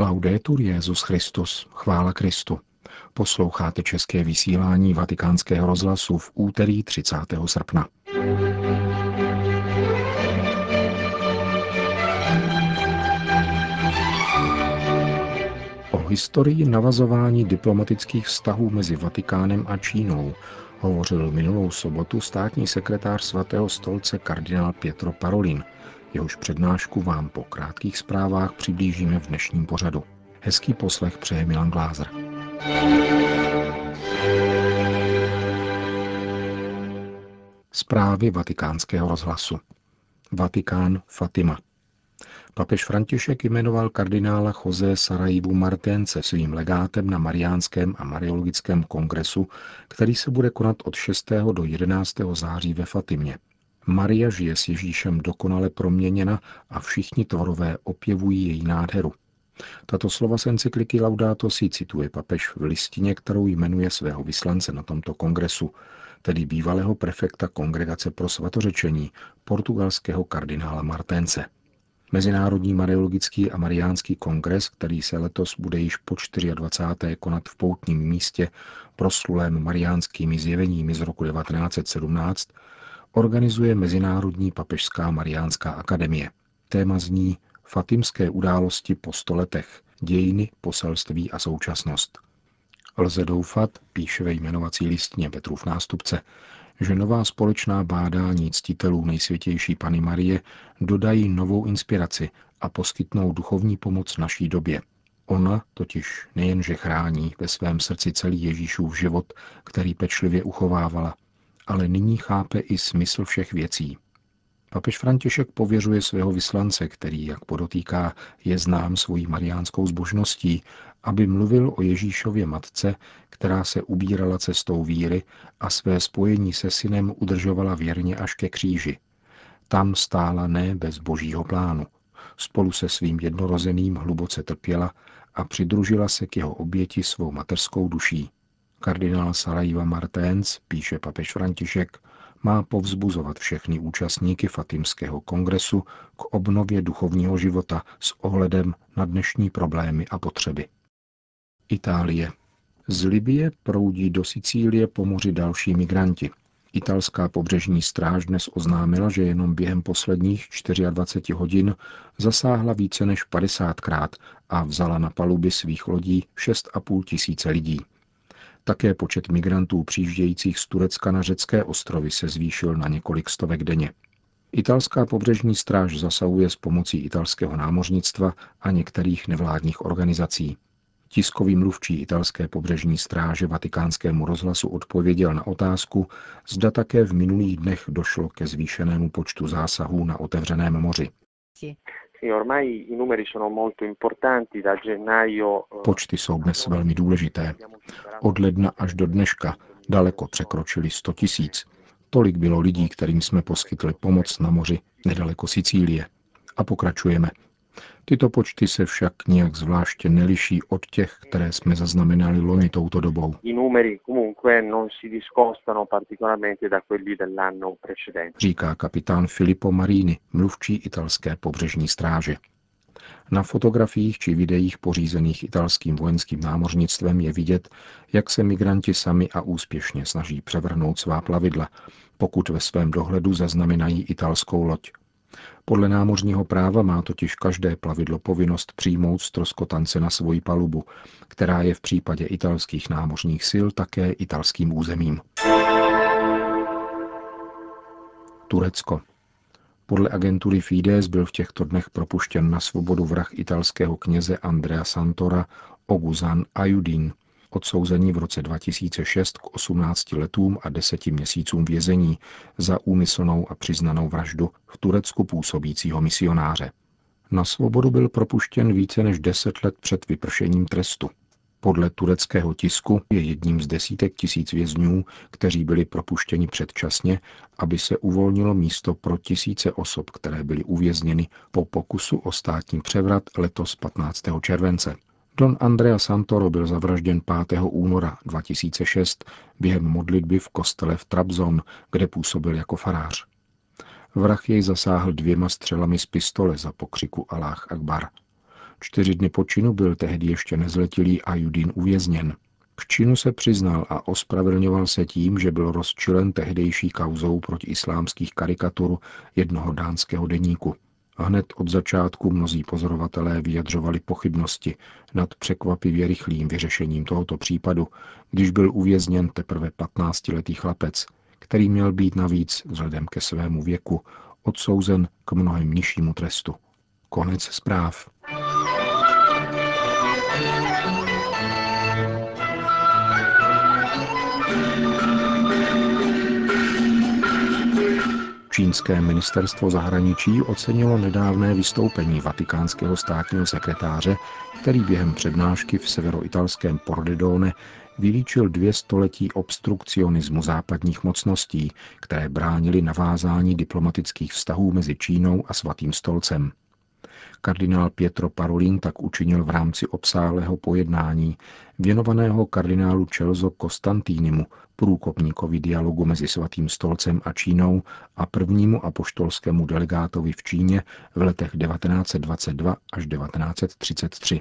Laudetur Jezus Christus, chvála Kristu. Posloucháte české vysílání Vatikánského rozhlasu v úterý 30. srpna. O historii navazování diplomatických vztahů mezi Vatikánem a Čínou hovořil minulou sobotu státní sekretář svatého stolce kardinál Pietro Parolin – Jehož přednášku vám po krátkých zprávách přiblížíme v dnešním pořadu. Hezký poslech přeje Milan Glázer. Zprávy vatikánského rozhlasu Vatikán Fatima Papež František jmenoval kardinála José Sarajivu Marténce svým legátem na Mariánském a Mariologickém kongresu, který se bude konat od 6. do 11. září ve Fatimě. Maria žije s Ježíšem dokonale proměněna a všichni tvorové opěvují její nádheru. Tato slova z encykliky Laudato si cituje papež v listině, kterou jmenuje svého vyslance na tomto kongresu, tedy bývalého prefekta Kongregace pro svatořečení, portugalského kardinála Marténce. Mezinárodní mariologický a mariánský kongres, který se letos bude již po 24. konat v poutním místě proslulém mariánskými zjeveními z roku 1917, organizuje Mezinárodní papežská mariánská akademie. Téma zní Fatimské události po stoletech, dějiny, poselství a současnost. Lze doufat, píše ve jmenovací listně Petrův nástupce, že nová společná bádání ctitelů nejsvětější Pany Marie dodají novou inspiraci a poskytnou duchovní pomoc naší době. Ona totiž nejenže chrání ve svém srdci celý Ježíšův život, který pečlivě uchovávala, ale nyní chápe i smysl všech věcí. Papež František pověřuje svého vyslance, který, jak podotýká, je znám svojí mariánskou zbožností, aby mluvil o Ježíšově matce, která se ubírala cestou víry a své spojení se synem udržovala věrně až ke kříži. Tam stála ne bez božího plánu. Spolu se svým jednorozeným hluboce trpěla a přidružila se k jeho oběti svou mateřskou duší. Kardinál Sarajeva Marténs, píše papež František, má povzbuzovat všechny účastníky Fatimského kongresu k obnově duchovního života s ohledem na dnešní problémy a potřeby. Itálie. Z Libie proudí do Sicílie po moři další migranti. Italská pobřežní stráž dnes oznámila, že jenom během posledních 24 hodin zasáhla více než 50krát a vzala na paluby svých lodí 6,5 tisíce lidí. Také počet migrantů přijíždějících z Turecka na řecké ostrovy se zvýšil na několik stovek denně. Italská pobřežní stráž zasahuje s pomocí italského námořnictva a některých nevládních organizací. Tiskový mluvčí italské pobřežní stráže vatikánskému rozhlasu odpověděl na otázku, zda také v minulých dnech došlo ke zvýšenému počtu zásahů na otevřeném moři. Počty jsou dnes velmi důležité. Od ledna až do dneška daleko překročili 100 tisíc. Tolik bylo lidí, kterým jsme poskytli pomoc na moři nedaleko Sicílie. A pokračujeme. Tyto počty se však nijak zvláště neliší od těch, které jsme zaznamenali loni touto dobou. Říká kapitán Filippo Marini, mluvčí italské pobřežní stráže. Na fotografiích či videích pořízených italským vojenským námořnictvem je vidět, jak se migranti sami a úspěšně snaží převrhnout svá plavidla, pokud ve svém dohledu zaznamenají italskou loď. Podle námořního práva má totiž každé plavidlo povinnost přijmout stroskotance na svoji palubu, která je v případě italských námořních sil také italským územím. Turecko. Podle agentury Fides byl v těchto dnech propuštěn na svobodu vrah italského kněze Andrea Santora Oguzan Ayudin, odsouzení v roce 2006 k 18 letům a 10 měsícům vězení za úmyslnou a přiznanou vraždu v Turecku působícího misionáře. Na svobodu byl propuštěn více než 10 let před vypršením trestu. Podle tureckého tisku je jedním z desítek tisíc vězňů, kteří byli propuštěni předčasně, aby se uvolnilo místo pro tisíce osob, které byly uvězněny po pokusu o státní převrat letos 15. července. Don Andrea Santoro byl zavražděn 5. února 2006 během modlitby v kostele v Trabzon, kde působil jako farář. Vrah jej zasáhl dvěma střelami z pistole za pokřiku Aláh Akbar. Čtyři dny po činu byl tehdy ještě nezletilý Ajudin uvězněn. K činu se přiznal a ospravedlňoval se tím, že byl rozčilen tehdejší kauzou proti islámských karikatur jednoho dánského deníku. Hned od začátku mnozí pozorovatelé vyjadřovali pochybnosti nad překvapivě rychlým vyřešením tohoto případu, když byl uvězněn teprve 15-letý chlapec, který měl být navíc vzhledem ke svému věku odsouzen k mnohem nižšímu trestu. Konec zpráv. Čínské ministerstvo zahraničí ocenilo nedávné vystoupení vatikánského státního sekretáře, který během přednášky v severoitalském Pordenone vylíčil dvě století obstrukcionismu západních mocností, které bránili navázání diplomatických vztahů mezi Čínou a Svatým stolcem. Kardinál Pietro Parolin tak učinil v rámci obsáhlého pojednání, věnovaného kardinálu Čelzo Konstantínimu, průkopníkovi dialogu mezi Svatým stolcem a Čínou a prvnímu apoštolskému delegátovi v Číně v letech 1922 až 1933.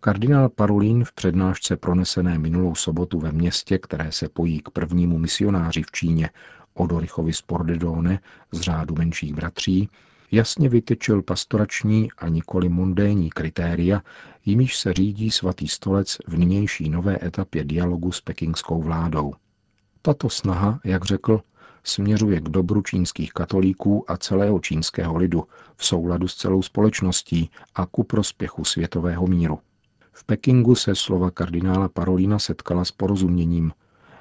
Kardinál Parolin v přednášce pronesené minulou sobotu ve městě, které se pojí k prvnímu misionáři v Číně, Odorichovi z Pordedone z řádu menších bratří, jasně vytyčil pastorační a nikoli mundénní kritéria, jimiž se řídí svatý stolec v nynější nové etapě dialogu s pekingskou vládou. Tato snaha, jak řekl, směřuje k dobru čínských katolíků a celého čínského lidu v souladu s celou společností a ku prospěchu světového míru. V Pekingu se slova kardinála Parolína setkala s porozuměním.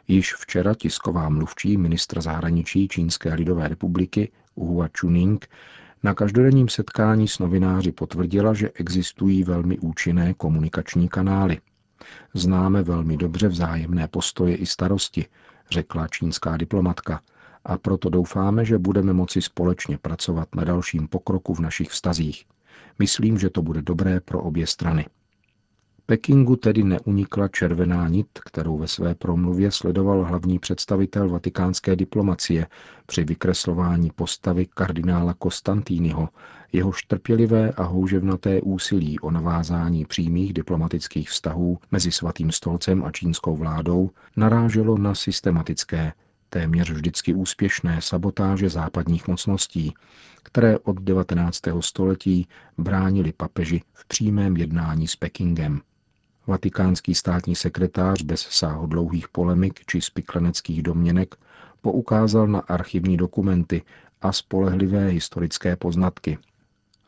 Již včera tisková mluvčí ministra zahraničí Čínské lidové republiky Hua Chuning na každodenním setkání s novináři potvrdila, že existují velmi účinné komunikační kanály. Známe velmi dobře vzájemné postoje i starosti, řekla čínská diplomatka, a proto doufáme, že budeme moci společně pracovat na dalším pokroku v našich vztazích. Myslím, že to bude dobré pro obě strany. Pekingu tedy neunikla červená nit, kterou ve své promluvě sledoval hlavní představitel vatikánské diplomacie při vykreslování postavy kardinála Konstantínyho, jeho trpělivé a houževnaté úsilí o navázání přímých diplomatických vztahů mezi Svatým stolcem a čínskou vládou naráželo na systematické, téměř vždycky úspěšné sabotáže západních mocností, které od 19. století bránili papeži v přímém jednání s Pekingem. Vatikánský státní sekretář bez sáhodlouhých polemik či spikleneckých domněnek poukázal na archivní dokumenty a spolehlivé historické poznatky.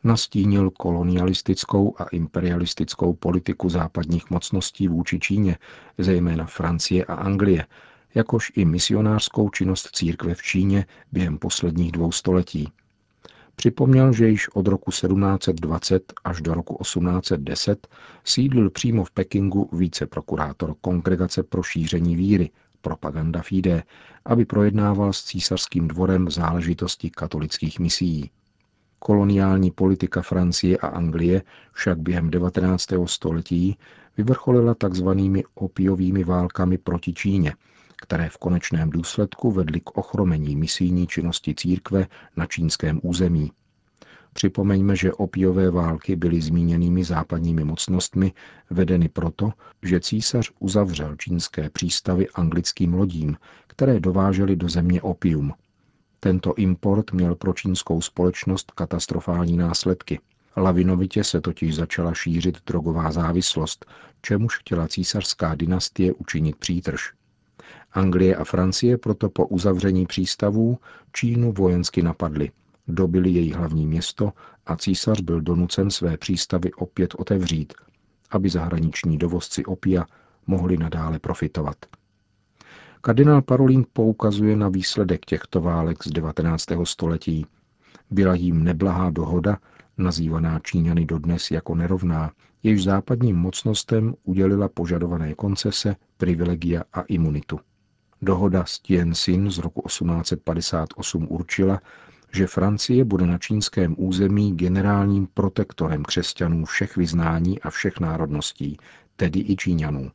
Nastínil kolonialistickou a imperialistickou politiku západních mocností vůči Číně, zejména Francie a Anglie, jakož i misionářskou činnost církve v Číně během posledních dvou století – Připomněl, že již od roku 1720 až do roku 1810 sídlil přímo v Pekingu víceprokurátor Kongregace pro šíření víry, propaganda fide, aby projednával s císařským dvorem záležitosti katolických misií. Koloniální politika Francie a Anglie však během 19. století vyvrcholila tzv. opiovými válkami proti Číně, které v konečném důsledku vedly k ochromení misijní činnosti církve na čínském území. Připomeňme, že opiové války byly zmíněnými západními mocnostmi vedeny proto, že císař uzavřel čínské přístavy anglickým lodím, které dovážely do země opium. Tento import měl pro čínskou společnost katastrofální následky. Lavinovitě se totiž začala šířit drogová závislost, čemuž chtěla císařská dynastie učinit přítrž. Anglie a Francie proto po uzavření přístavů Čínu vojensky napadly, dobili její hlavní město a císař byl donucen své přístavy opět otevřít, aby zahraniční dovozci opia mohli nadále profitovat. Kardinál Parolin poukazuje na výsledek těchto válek z 19. století. Byla jim neblahá dohoda, nazývaná Číňany dodnes jako nerovná, jež západním mocnostem udělila požadované koncese, privilegia a imunitu. Dohoda s Tianjin z roku 1858 určila, že Francie bude na čínském území generálním protektorem křesťanů všech vyznání a všech národností, tedy i Číňanů.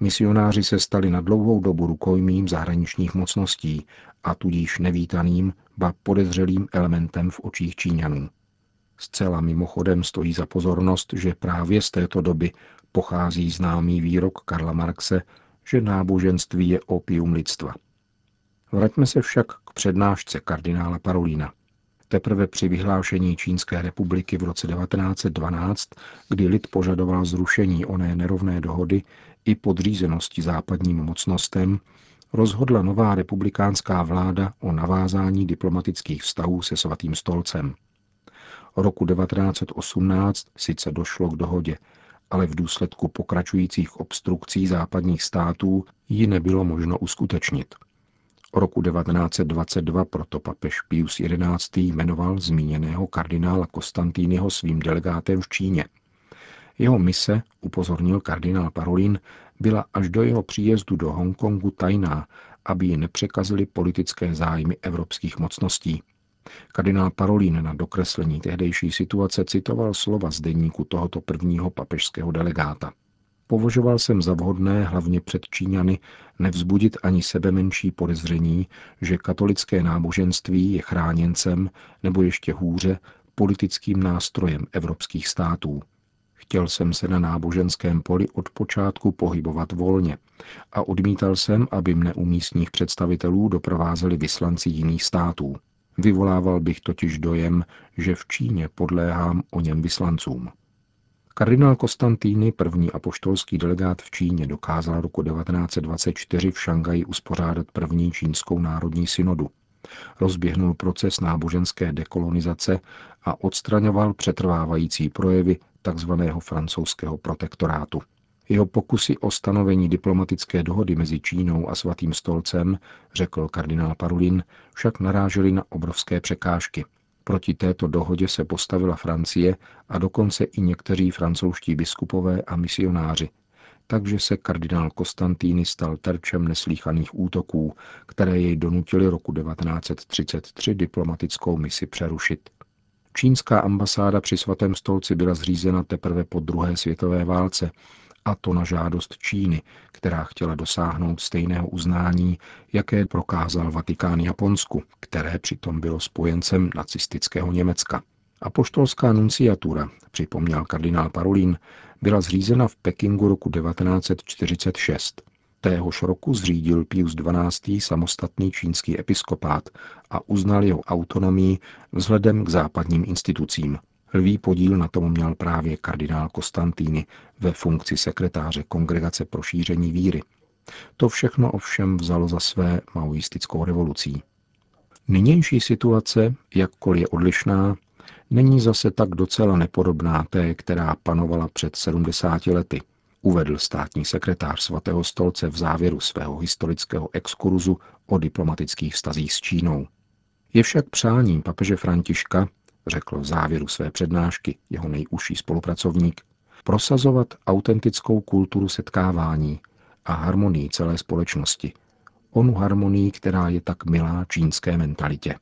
Misionáři se stali na dlouhou dobu rukojmím zahraničních mocností a tudíž nevítaným, ba podezřelým elementem v očích Číňanů. Zcela mimochodem stojí za pozornost, že právě z této doby pochází známý výrok Karla Marxe, že náboženství je opium lidstva. Vraťme se však k přednášce kardinála Parolína. Teprve při vyhlášení Čínské republiky v roce 1912, kdy lid požadoval zrušení oné nerovné dohody i podřízenosti západním mocnostem, rozhodla nová republikánská vláda o navázání diplomatických vztahů se svatým stolcem. Roku 1918 sice došlo k dohodě, ale v důsledku pokračujících obstrukcí západních států ji nebylo možno uskutečnit. Roku 1922 proto papež Pius XI. jmenoval zmíněného kardinála Konstantýnyho svým delegátem v Číně. Jeho mise, upozornil kardinál Parolin, byla až do jeho příjezdu do Hongkongu tajná, aby ji nepřekazily politické zájmy evropských mocností. Kardinál Parolin na dokreslení tehdejší situace citoval slova z deníku tohoto prvního papežského delegáta. Považoval jsem za vhodné, hlavně před Číňany, nevzbudit ani sebe menší podezření, že katolické náboženství je chráněncem, nebo ještě hůře, politickým nástrojem evropských států. Chtěl jsem se na náboženském poli od počátku pohybovat volně a odmítal jsem, aby mne u místních představitelů doprovázeli vyslanci jiných států. Vyvolával bych totiž dojem, že v Číně podléhám o něm vyslancům. Kardinál Konstantýny, první apoštolský delegát v Číně, dokázal roku 1924 v Šangaji uspořádat první čínskou národní synodu. Rozběhnul proces náboženské dekolonizace a odstraňoval přetrvávající projevy tzv. francouzského protektorátu. Jeho pokusy o stanovení diplomatické dohody mezi Čínou a Svatým stolcem, řekl kardinál Parulin, však narážely na obrovské překážky. Proti této dohodě se postavila Francie a dokonce i někteří francouzští biskupové a misionáři, takže se kardinál Konstantýny stal terčem neslíchaných útoků, které jej donutili roku 1933 diplomatickou misi přerušit. Čínská ambasáda při svatém stolci byla zřízena teprve po druhé světové válce a to na žádost Číny, která chtěla dosáhnout stejného uznání, jaké prokázal Vatikán Japonsku, které přitom bylo spojencem nacistického Německa. Apoštolská nunciatura, připomněl kardinál Parolin, byla zřízena v Pekingu roku 1946. Téhož roku zřídil Pius XII. samostatný čínský episkopát a uznal jeho autonomii vzhledem k západním institucím, Lví podíl na tom měl právě kardinál Konstantýny ve funkci sekretáře Kongregace pro šíření víry. To všechno ovšem vzalo za své maoistickou revolucí. Nynější situace, jakkoliv je odlišná, není zase tak docela nepodobná té, která panovala před 70 lety, uvedl státní sekretář svatého stolce v závěru svého historického exkurzu o diplomatických vztazích s Čínou. Je však přáním papeže Františka, řekl v závěru své přednášky jeho nejužší spolupracovník, prosazovat autentickou kulturu setkávání a harmonii celé společnosti. Onu harmonii, která je tak milá čínské mentalitě.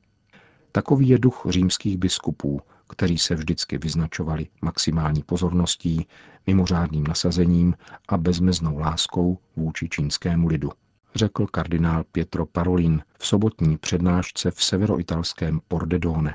Takový je duch římských biskupů, který se vždycky vyznačovali maximální pozorností, mimořádným nasazením a bezmeznou láskou vůči čínskému lidu, řekl kardinál Pietro Parolin v sobotní přednášce v severoitalském Pordedone.